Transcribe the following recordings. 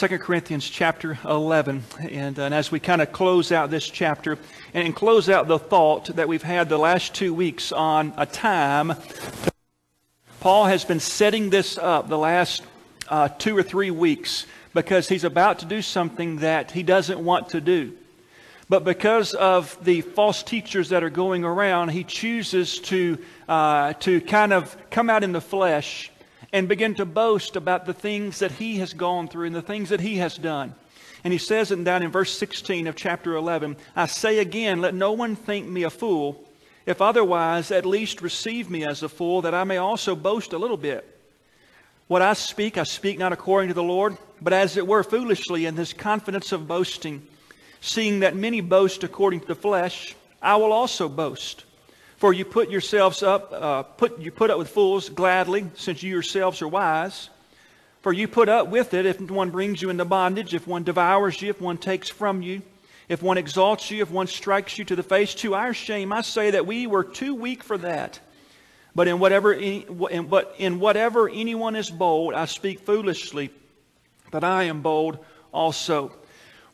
2 Corinthians chapter 11. And, uh, and as we kind of close out this chapter and close out the thought that we've had the last two weeks on a time, Paul has been setting this up the last uh, two or three weeks because he's about to do something that he doesn't want to do. But because of the false teachers that are going around, he chooses to, uh, to kind of come out in the flesh and begin to boast about the things that he has gone through and the things that he has done. And he says it down in verse 16 of chapter 11 I say again, let no one think me a fool. If otherwise, at least receive me as a fool, that I may also boast a little bit. What I speak, I speak not according to the Lord, but as it were foolishly in this confidence of boasting. Seeing that many boast according to the flesh, I will also boast. For you put yourselves up, uh, put, you put up with fools gladly, since you yourselves are wise. For you put up with it if one brings you into bondage, if one devours you, if one takes from you, if one exalts you, if one strikes you to the face. To our shame, I say that we were too weak for that. But in whatever, in, but in whatever anyone is bold, I speak foolishly, but I am bold also.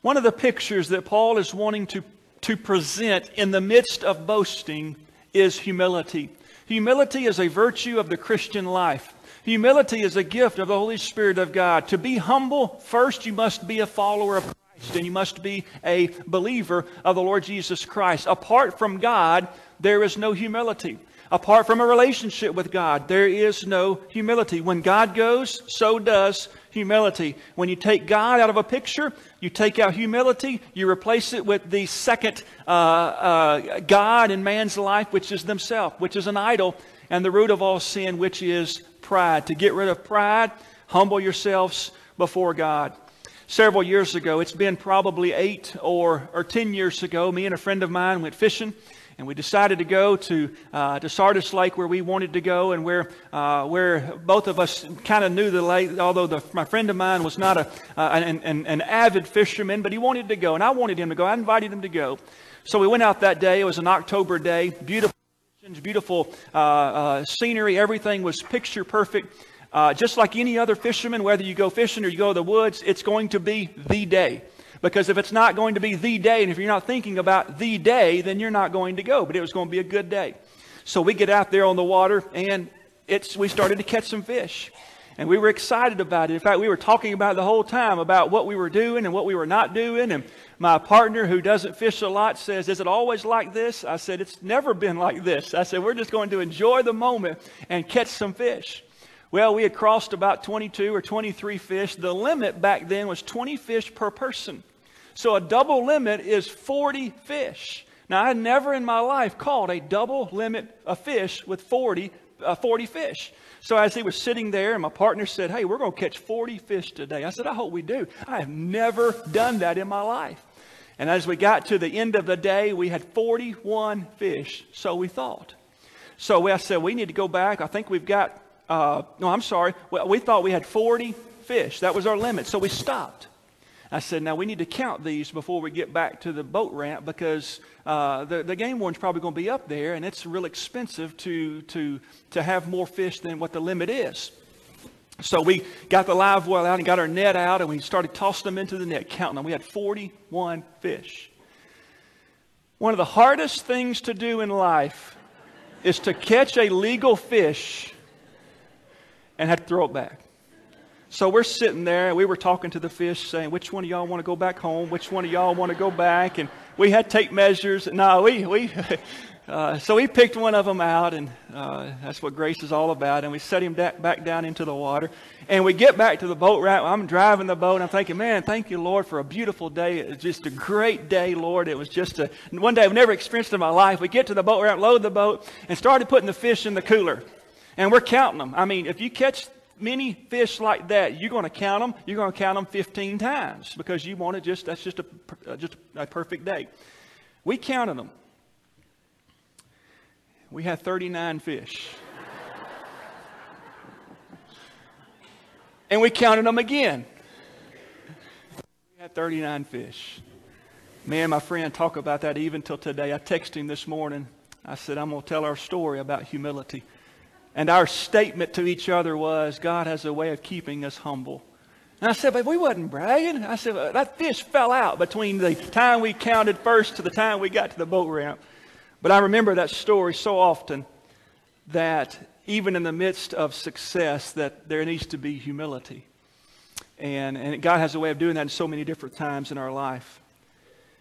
One of the pictures that Paul is wanting to, to present in the midst of boasting is humility. Humility is a virtue of the Christian life. Humility is a gift of the Holy Spirit of God. To be humble, first you must be a follower of Christ and you must be a believer of the Lord Jesus Christ. Apart from God, there is no humility. Apart from a relationship with God, there is no humility. When God goes, so does humility. When you take God out of a picture, you take out humility, you replace it with the second uh, uh, God in man's life, which is themselves, which is an idol, and the root of all sin, which is pride. To get rid of pride, humble yourselves before God. Several years ago, it's been probably eight or, or ten years ago, me and a friend of mine went fishing and we decided to go to, uh, to Sardis Lake where we wanted to go and where, uh, where both of us kind of knew the lake, although the, my friend of mine was not a, uh, an, an, an avid fisherman, but he wanted to go, and I wanted him to go. I invited him to go. So we went out that day. It was an October day. Beautiful, beautiful uh, uh, scenery. Everything was picture perfect. Uh, just like any other fisherman, whether you go fishing or you go to the woods, it's going to be the day. Because if it's not going to be the day, and if you're not thinking about the day, then you're not going to go. But it was going to be a good day. So we get out there on the water, and it's, we started to catch some fish. And we were excited about it. In fact, we were talking about the whole time about what we were doing and what we were not doing. And my partner, who doesn't fish a lot, says, Is it always like this? I said, It's never been like this. I said, We're just going to enjoy the moment and catch some fish. Well, we had crossed about 22 or 23 fish. The limit back then was 20 fish per person. So a double limit is 40 fish. Now, I never in my life caught a double limit of fish with 40, uh, 40 fish. So as he was sitting there, and my partner said, Hey, we're going to catch 40 fish today. I said, I hope we do. I have never done that in my life. And as we got to the end of the day, we had 41 fish, so we thought. So I said, We need to go back. I think we've got uh, no, I'm sorry. Well, we thought we had 40 fish. That was our limit. So we stopped. I said, now we need to count these before we get back to the boat ramp because uh, the, the game warden's probably going to be up there and it's real expensive to, to, to have more fish than what the limit is. So we got the live well out and got our net out and we started tossing them into the net, counting them. We had 41 fish. One of the hardest things to do in life is to catch a legal fish and have to throw it back. So we're sitting there, and we were talking to the fish, saying, which one of y'all want to go back home? Which one of y'all want to go back? And we had tape measures. No, we, we uh, so we picked one of them out, and uh, that's what grace is all about. And we set him da- back down into the water. And we get back to the boat ramp. I'm driving the boat, and I'm thinking, man, thank you, Lord, for a beautiful day. It was just a great day, Lord. It was just a, one day I've never experienced in my life. We get to the boat ramp, load the boat, and started putting the fish in the cooler. And we're counting them. I mean, if you catch many fish like that, you're going to count them. You're going to count them 15 times because you want to just, that's just a, uh, just a perfect day. We counted them. We had 39 fish. and we counted them again. We had 39 fish. Me and my friend talk about that even till today. I texted him this morning. I said, I'm going to tell our story about humility. And our statement to each other was God has a way of keeping us humble. And I said, but we wasn't bragging. I said, that fish fell out between the time we counted first to the time we got to the boat ramp. But I remember that story so often that even in the midst of success, that there needs to be humility. And, and God has a way of doing that in so many different times in our life.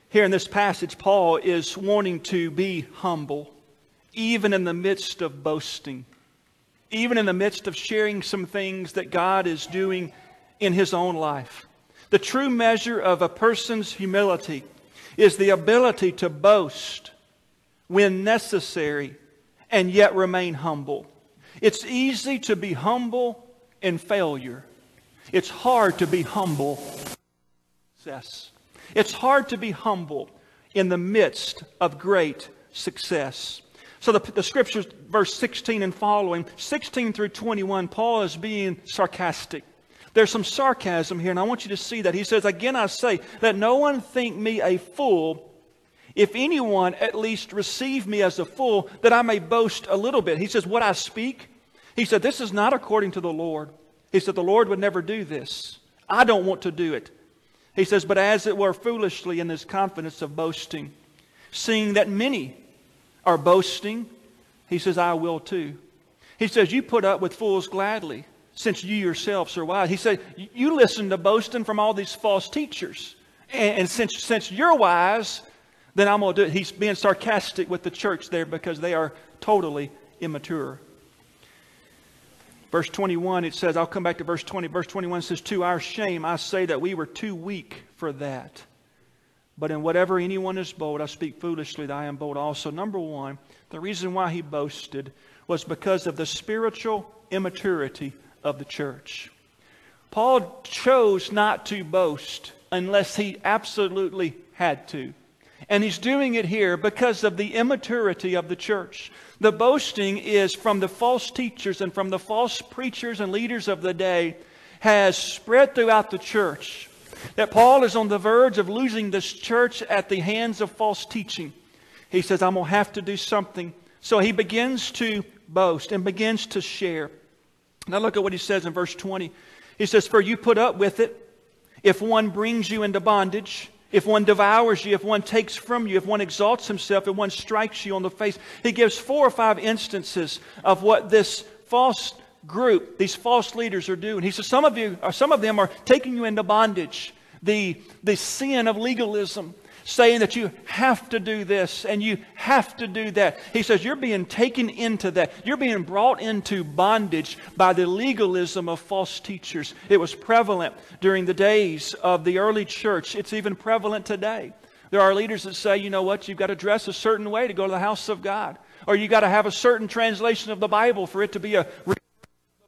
Here in this passage, Paul is wanting to be humble, even in the midst of boasting, even in the midst of sharing some things that God is doing in his own life. The true measure of a person's humility is the ability to boast when necessary and yet remain humble. It's easy to be humble in failure. It's hard to be humble success. It's hard to be humble in the midst of great success. So the, the scriptures, verse 16 and following, 16 through 21, Paul is being sarcastic. There's some sarcasm here, and I want you to see that. He says, Again, I say, let no one think me a fool. If anyone at least receive me as a fool, that I may boast a little bit. He says, What I speak, he said, This is not according to the Lord. He said, The Lord would never do this. I don't want to do it. He says, But as it were foolishly in this confidence of boasting, seeing that many are boasting, he says, I will too. He says, You put up with fools gladly, since you yourselves are wise. He said, You listen to boasting from all these false teachers. And, and since, since you're wise, then I'm going to do it. He's being sarcastic with the church there because they are totally immature. Verse 21, it says, I'll come back to verse 20. Verse 21 says, To our shame, I say that we were too weak for that. But in whatever anyone is bold, I speak foolishly that I am bold also. Number one, the reason why he boasted was because of the spiritual immaturity of the church. Paul chose not to boast unless he absolutely had to. And he's doing it here because of the immaturity of the church. The boasting is from the false teachers and from the false preachers and leaders of the day has spread throughout the church. That Paul is on the verge of losing this church at the hands of false teaching. He says, I'm going to have to do something. So he begins to boast and begins to share. Now look at what he says in verse 20. He says, For you put up with it if one brings you into bondage if one devours you, if one takes from you, if one exalts himself, if one strikes you on the face. He gives four or five instances of what this false group, these false leaders are doing. He says some of you, or some of them are taking you into bondage. The, the sin of legalism, saying that you have to do this and you have to do that. He says you're being taken into that. You're being brought into bondage by the legalism of false teachers. It was prevalent during the days of the early church, it's even prevalent today. There are leaders that say, you know what, you've got to dress a certain way to go to the house of God. Or you've got to have a certain translation of the Bible for it to be a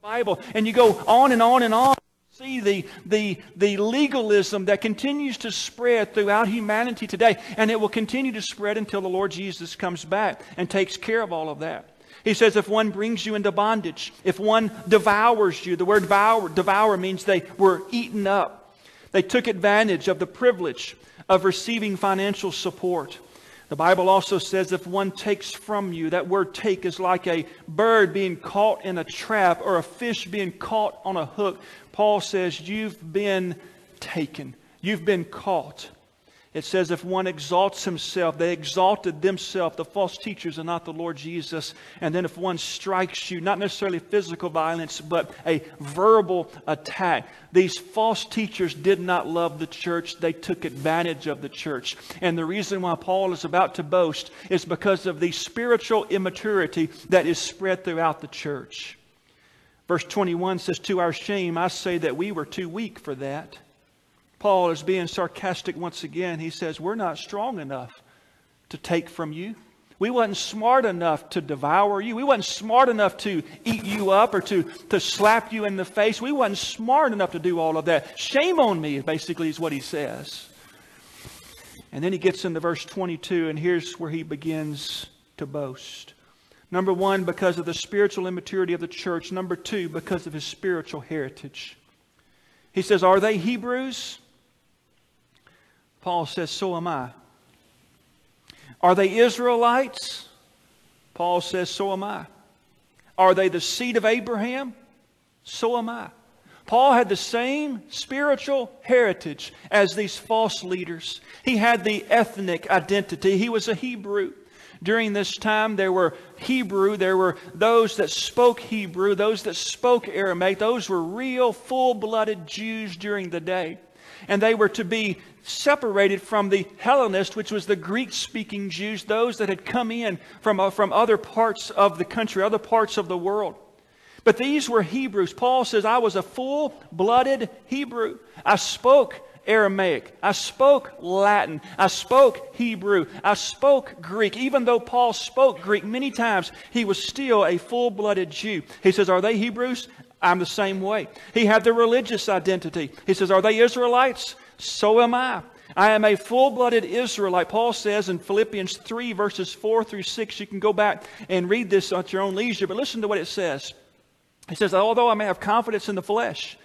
Bible. And you go on and on and on see the, the, the legalism that continues to spread throughout humanity today, and it will continue to spread until the Lord Jesus comes back and takes care of all of that. He says, if one brings you into bondage, if one devours you, the word devour, devour means they were eaten up. They took advantage of the privilege of receiving financial support. The Bible also says if one takes from you, that word take is like a bird being caught in a trap or a fish being caught on a hook. Paul says, You've been taken, you've been caught. It says, if one exalts himself, they exalted themselves, the false teachers, and not the Lord Jesus. And then if one strikes you, not necessarily physical violence, but a verbal attack. These false teachers did not love the church, they took advantage of the church. And the reason why Paul is about to boast is because of the spiritual immaturity that is spread throughout the church. Verse 21 says, To our shame, I say that we were too weak for that. Paul is being sarcastic once again. He says, We're not strong enough to take from you. We wasn't smart enough to devour you. We wasn't smart enough to eat you up or to, to slap you in the face. We wasn't smart enough to do all of that. Shame on me, basically, is what he says. And then he gets into verse 22, and here's where he begins to boast. Number one, because of the spiritual immaturity of the church. Number two, because of his spiritual heritage. He says, Are they Hebrews? Paul says, So am I. Are they Israelites? Paul says, So am I. Are they the seed of Abraham? So am I. Paul had the same spiritual heritage as these false leaders. He had the ethnic identity. He was a Hebrew. During this time, there were Hebrew, there were those that spoke Hebrew, those that spoke Aramaic. Those were real, full blooded Jews during the day. And they were to be separated from the Hellenist, which was the Greek speaking Jews, those that had come in from, uh, from other parts of the country, other parts of the world. But these were Hebrews. Paul says, I was a full blooded Hebrew. I spoke Aramaic. I spoke Latin. I spoke Hebrew. I spoke Greek. Even though Paul spoke Greek many times, he was still a full blooded Jew. He says, Are they Hebrews? I'm the same way. He had the religious identity. He says, Are they Israelites? So am I. I am a full blooded Israelite. Paul says in Philippians 3, verses 4 through 6. You can go back and read this at your own leisure, but listen to what it says. He says, Although I may have confidence in the flesh,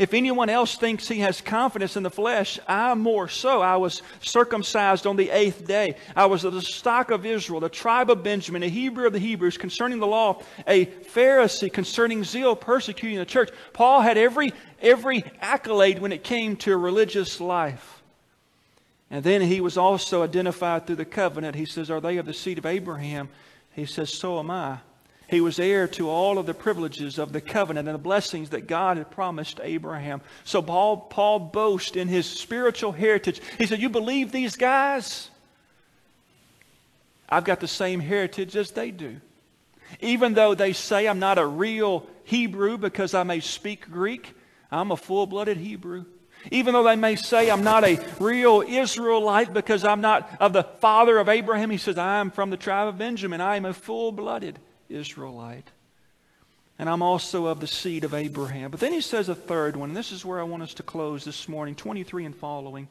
if anyone else thinks he has confidence in the flesh, I more so. I was circumcised on the eighth day. I was of the stock of Israel, the tribe of Benjamin, a Hebrew of the Hebrews, concerning the law, a Pharisee, concerning zeal, persecuting the church. Paul had every, every accolade when it came to religious life. And then he was also identified through the covenant. He says, Are they of the seed of Abraham? He says, So am I. He was heir to all of the privileges of the covenant and the blessings that God had promised Abraham. So Paul, Paul boasts in his spiritual heritage. He said, You believe these guys? I've got the same heritage as they do. Even though they say I'm not a real Hebrew because I may speak Greek, I'm a full blooded Hebrew. Even though they may say I'm not a real Israelite because I'm not of the father of Abraham, he says, I am from the tribe of Benjamin. I am a full blooded Israelite. And I'm also of the seed of Abraham. But then he says a third one. and This is where I want us to close this morning, 23 and following.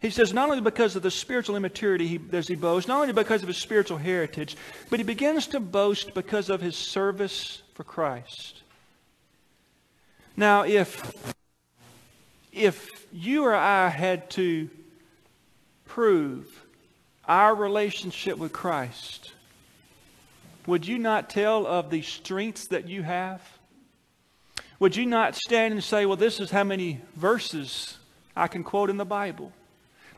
He says, not only because of the spiritual immaturity he, does he boast, not only because of his spiritual heritage, but he begins to boast because of his service for Christ. Now, if, if you or I had to prove our relationship with Christ, would you not tell of the strengths that you have? Would you not stand and say, Well, this is how many verses I can quote in the Bible?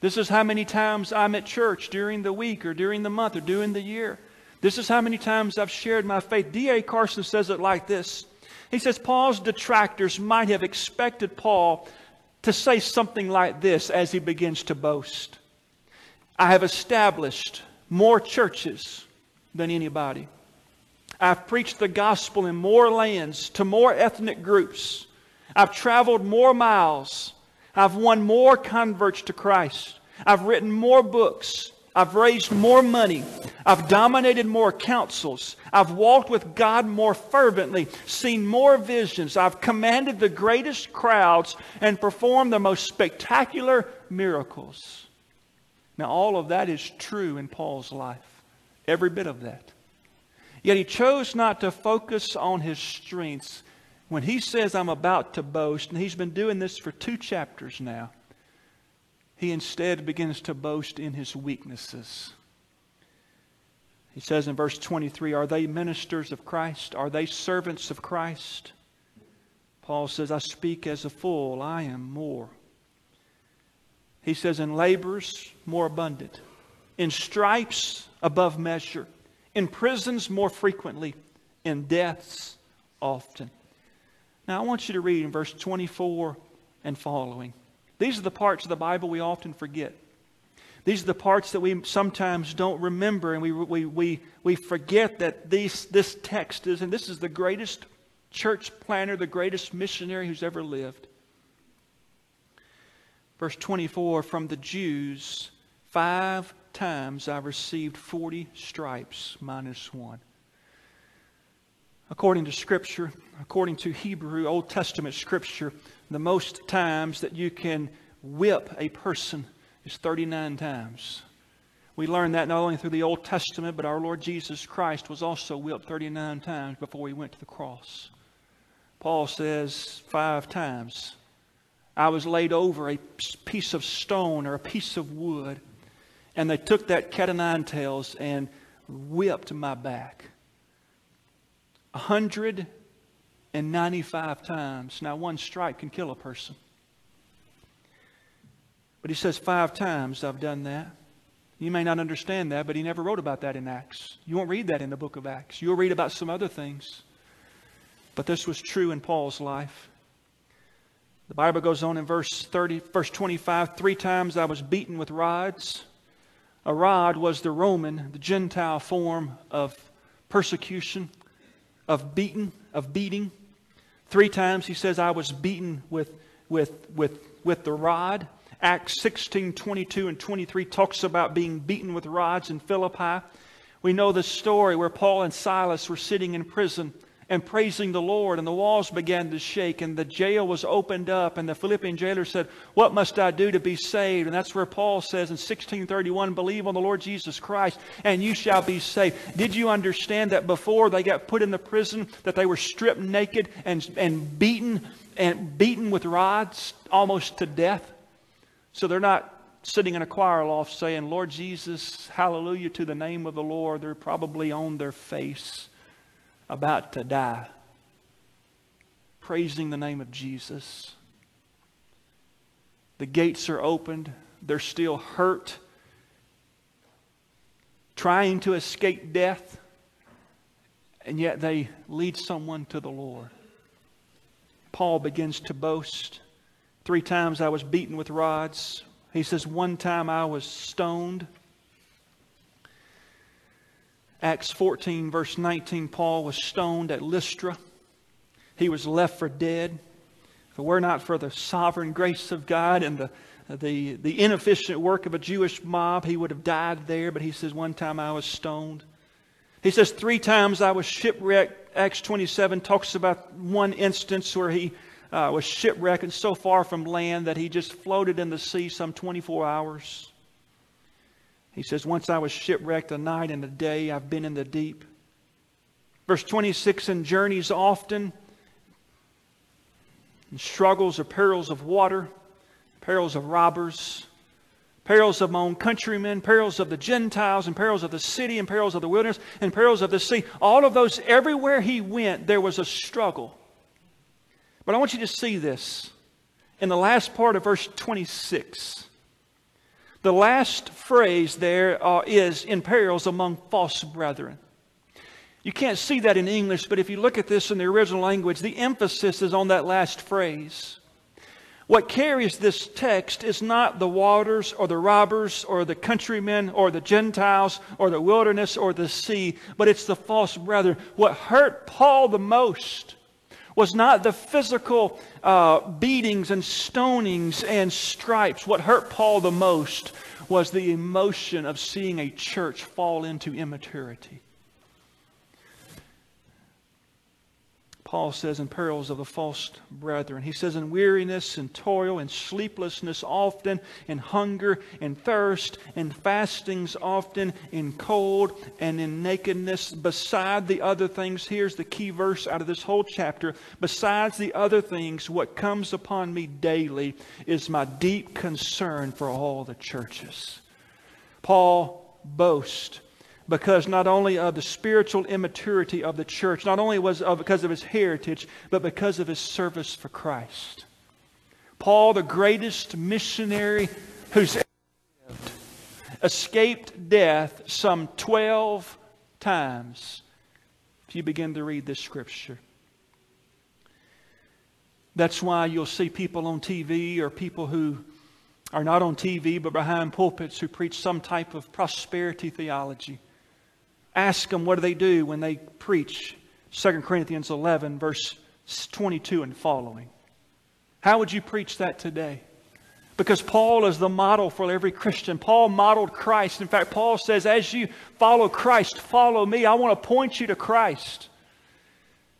This is how many times I'm at church during the week or during the month or during the year. This is how many times I've shared my faith. D.A. Carson says it like this He says, Paul's detractors might have expected Paul to say something like this as he begins to boast I have established more churches than anybody. I've preached the gospel in more lands to more ethnic groups. I've traveled more miles. I've won more converts to Christ. I've written more books. I've raised more money. I've dominated more councils. I've walked with God more fervently, seen more visions. I've commanded the greatest crowds and performed the most spectacular miracles. Now, all of that is true in Paul's life. Every bit of that. Yet he chose not to focus on his strengths. When he says, I'm about to boast, and he's been doing this for two chapters now, he instead begins to boast in his weaknesses. He says in verse 23 Are they ministers of Christ? Are they servants of Christ? Paul says, I speak as a fool, I am more. He says, In labors, more abundant, in stripes, above measure in prisons more frequently, in deaths often. Now, I want you to read in verse 24 and following. These are the parts of the Bible we often forget. These are the parts that we sometimes don't remember, and we, we, we, we forget that these, this text is, and this is the greatest church planner, the greatest missionary who's ever lived. Verse 24 From the Jews, five times I received 40 stripes minus one. According to Scripture, according to Hebrew Old Testament Scripture, the most times that you can whip a person is 39 times. We learn that not only through the Old Testament, but our Lord Jesus Christ was also whipped 39 times before he went to the cross. Paul says five times. I was laid over a piece of stone or a piece of wood. And they took that cat o' nine tails and whipped my back. 120 and 95 times. Now, one strike can kill a person. But he says, Five times I've done that. You may not understand that, but he never wrote about that in Acts. You won't read that in the book of Acts. You'll read about some other things. But this was true in Paul's life. The Bible goes on in verse 30, verse 25, three times I was beaten with rods. A rod was the Roman, the Gentile form of persecution, of beaten, of beating. Three times he says I was beaten with, with, with, with the rod. Acts 16, 22 and 23 talks about being beaten with rods in Philippi. We know the story where Paul and Silas were sitting in prison and praising the Lord, and the walls began to shake, and the jail was opened up, and the Philippian jailer said, What must I do to be saved? And that's where Paul says in 1631, Believe on the Lord Jesus Christ, and you shall be saved. Did you understand that before they got put in the prison, that they were stripped naked and, and beaten and beaten with rods almost to death? So they're not sitting in a choir loft saying, Lord Jesus, hallelujah to the name of the Lord. They're probably on their face about to die, praising the name of Jesus. The gates are opened, they're still hurt, trying to escape death, and yet they lead someone to the Lord. Paul begins to boast. Three times I was beaten with rods. He says, One time I was stoned. Acts 14, verse 19, Paul was stoned at Lystra. He was left for dead. If it were not for the sovereign grace of God and the, the, the inefficient work of a Jewish mob, he would have died there. But he says, One time I was stoned. He says, Three times I was shipwrecked. Acts 27 talks about one instance where he uh, was shipwrecked and so far from land that he just floated in the sea some 24 hours. He says, Once I was shipwrecked a night and a day, I've been in the deep. Verse 26 In journeys often, struggles or perils of water, perils of robbers, perils of my own countrymen, perils of the Gentiles, and perils of the city, and perils of the wilderness, and perils of the sea. All of those, everywhere he went, there was a struggle. But I want you to see this in the last part of verse 26. The last phrase there uh, is in perils among false brethren. You can't see that in English, but if you look at this in the original language, the emphasis is on that last phrase. What carries this text is not the waters or the robbers or the countrymen or the Gentiles or the wilderness or the sea, but it's the false brethren. What hurt Paul the most was not the physical uh, beatings and stonings and stripes. What hurt Paul the most was the emotion of seeing a church fall into immaturity. Paul says in perils of the false brethren. He says in weariness and toil and sleeplessness often, in hunger and thirst, in fastings often, in cold and in nakedness. Beside the other things, here's the key verse out of this whole chapter. Besides the other things, what comes upon me daily is my deep concern for all the churches. Paul boasts because not only of the spiritual immaturity of the church, not only was of, because of his heritage, but because of his service for Christ. Paul, the greatest missionary who's ever lived, escaped death some 12 times if you begin to read this scripture. That's why you'll see people on TV or people who are not on TV but behind pulpits who preach some type of prosperity theology. Ask them what do they do when they preach 2 Corinthians 11, verse 22 and following. How would you preach that today? Because Paul is the model for every Christian. Paul modeled Christ. In fact, Paul says, as you follow Christ, follow me. I want to point you to Christ.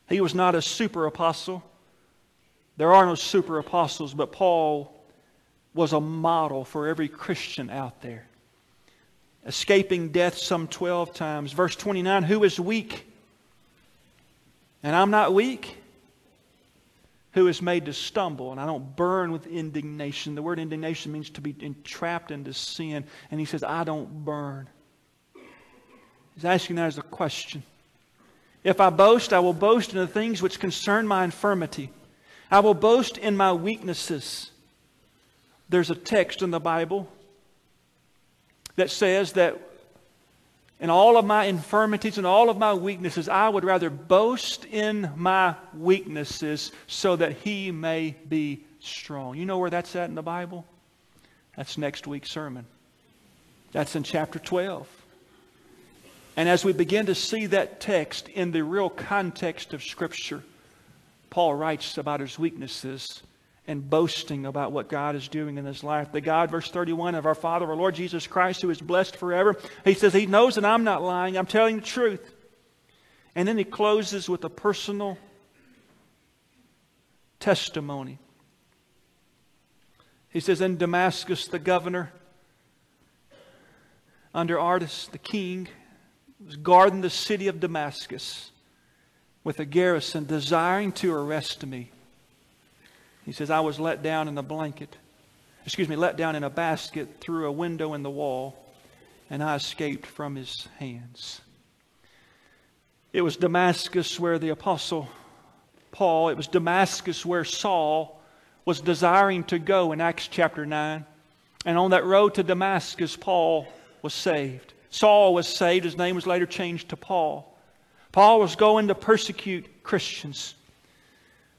He was not a super apostle. There are no super apostles, but Paul was a model for every Christian out there escaping death some 12 times. Verse 29 Who is weak? And I'm not weak. Who is made to stumble? And I don't burn with indignation. The word indignation means to be entrapped into sin. And he says, I don't burn. He's asking that as a question. If I boast, I will boast in the things which concern my infirmity. I will boast in my weaknesses. There's a text in the Bible that says that in all of my infirmities and all of my weaknesses, I would rather boast in my weaknesses so that he may be strong. You know where that's at in the Bible? That's next week's sermon. That's in chapter 12. And as we begin to see that text in the real context of Scripture, Paul writes about his weaknesses and boasting about what God is doing in his life. The God, verse 31, of our Father, our Lord Jesus Christ, who is blessed forever, he says, He knows that I'm not lying. I'm telling the truth. And then he closes with a personal testimony. He says, In Damascus, the governor, under Aretas, the king, was guarding the city of Damascus with a garrison desiring to arrest me. He says, I was let down in a blanket, excuse me, let down in a basket through a window in the wall, and I escaped from his hands. It was Damascus where the apostle Paul, it was Damascus where Saul was desiring to go in Acts chapter 9. And on that road to Damascus, Paul was saved. Saul was saved. His name was later changed to Paul. Paul was going to persecute Christians.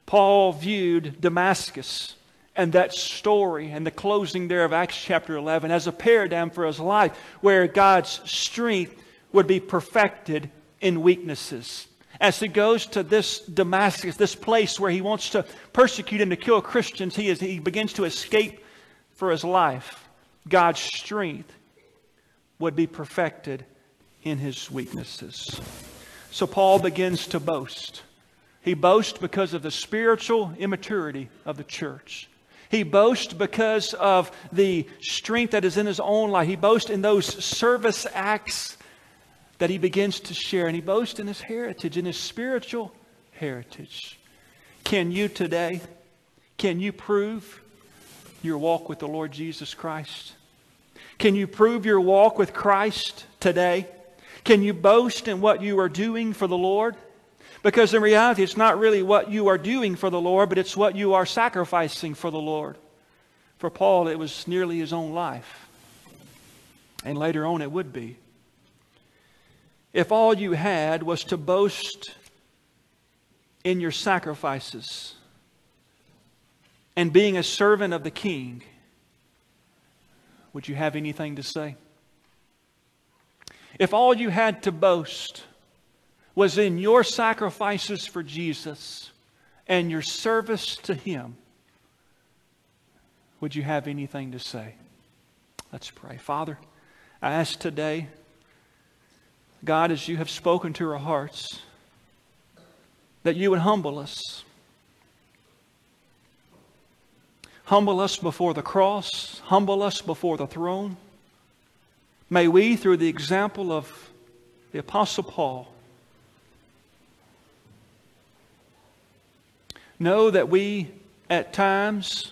Paul viewed Damascus and that story and the closing there of Acts chapter 11 as a paradigm for his life where God's strength would be perfected in weaknesses. As he goes to this Damascus, this place where he wants to persecute and to kill Christians, he, is, he begins to escape for his life. God's strength would be perfected in his weaknesses. So Paul begins to boast. He boasts because of the spiritual immaturity of the church. He boasts because of the strength that is in his own life. He boasts in those service acts that he begins to share. And he boasts in his heritage, in his spiritual heritage. Can you today, can you prove your walk with the Lord Jesus Christ? Can you prove your walk with Christ today? Can you boast in what you are doing for the Lord? Because in reality, it's not really what you are doing for the Lord, but it's what you are sacrificing for the Lord. For Paul, it was nearly his own life. And later on, it would be. If all you had was to boast in your sacrifices and being a servant of the king, would you have anything to say? If all you had to boast was in your sacrifices for Jesus and your service to Him, would you have anything to say? Let's pray. Father, I ask today, God, as you have spoken to our hearts, that you would humble us. Humble us before the cross, humble us before the throne. May we, through the example of the Apostle Paul, Know that we, at times,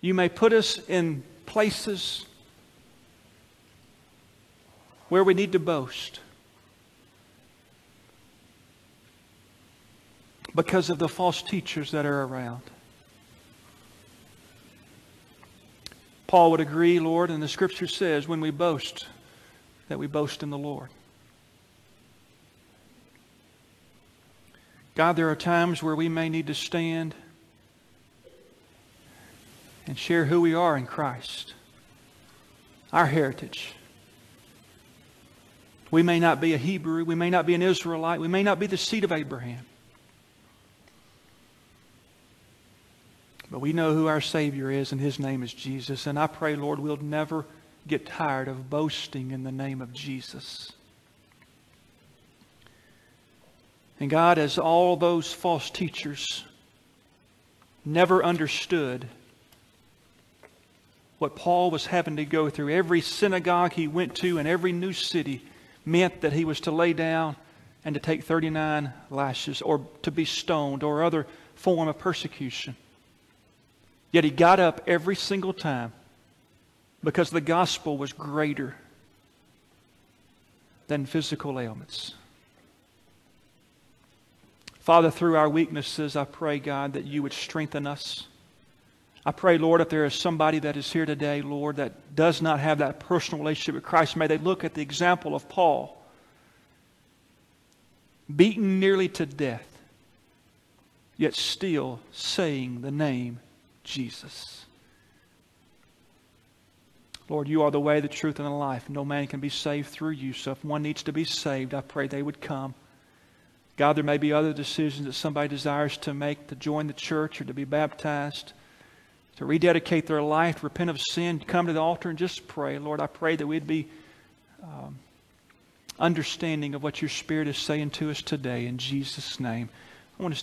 you may put us in places where we need to boast because of the false teachers that are around. Paul would agree, Lord, and the scripture says when we boast, that we boast in the Lord. God, there are times where we may need to stand and share who we are in Christ, our heritage. We may not be a Hebrew, we may not be an Israelite, we may not be the seed of Abraham. But we know who our Savior is, and His name is Jesus. And I pray, Lord, we'll never get tired of boasting in the name of Jesus. And God, as all those false teachers never understood what Paul was having to go through, every synagogue he went to and every new city meant that he was to lay down and to take 39 lashes or to be stoned or other form of persecution. Yet he got up every single time because the gospel was greater than physical ailments. Father, through our weaknesses, I pray, God, that you would strengthen us. I pray, Lord, if there is somebody that is here today, Lord, that does not have that personal relationship with Christ, may they look at the example of Paul, beaten nearly to death, yet still saying the name Jesus. Lord, you are the way, the truth, and the life. No man can be saved through you. So if one needs to be saved, I pray they would come. God, there may be other decisions that somebody desires to make to join the church or to be baptized to rededicate their life, repent of sin, come to the altar and just pray. Lord, I pray that we'd be um, understanding of what your Spirit is saying to us today in Jesus' name. I want us to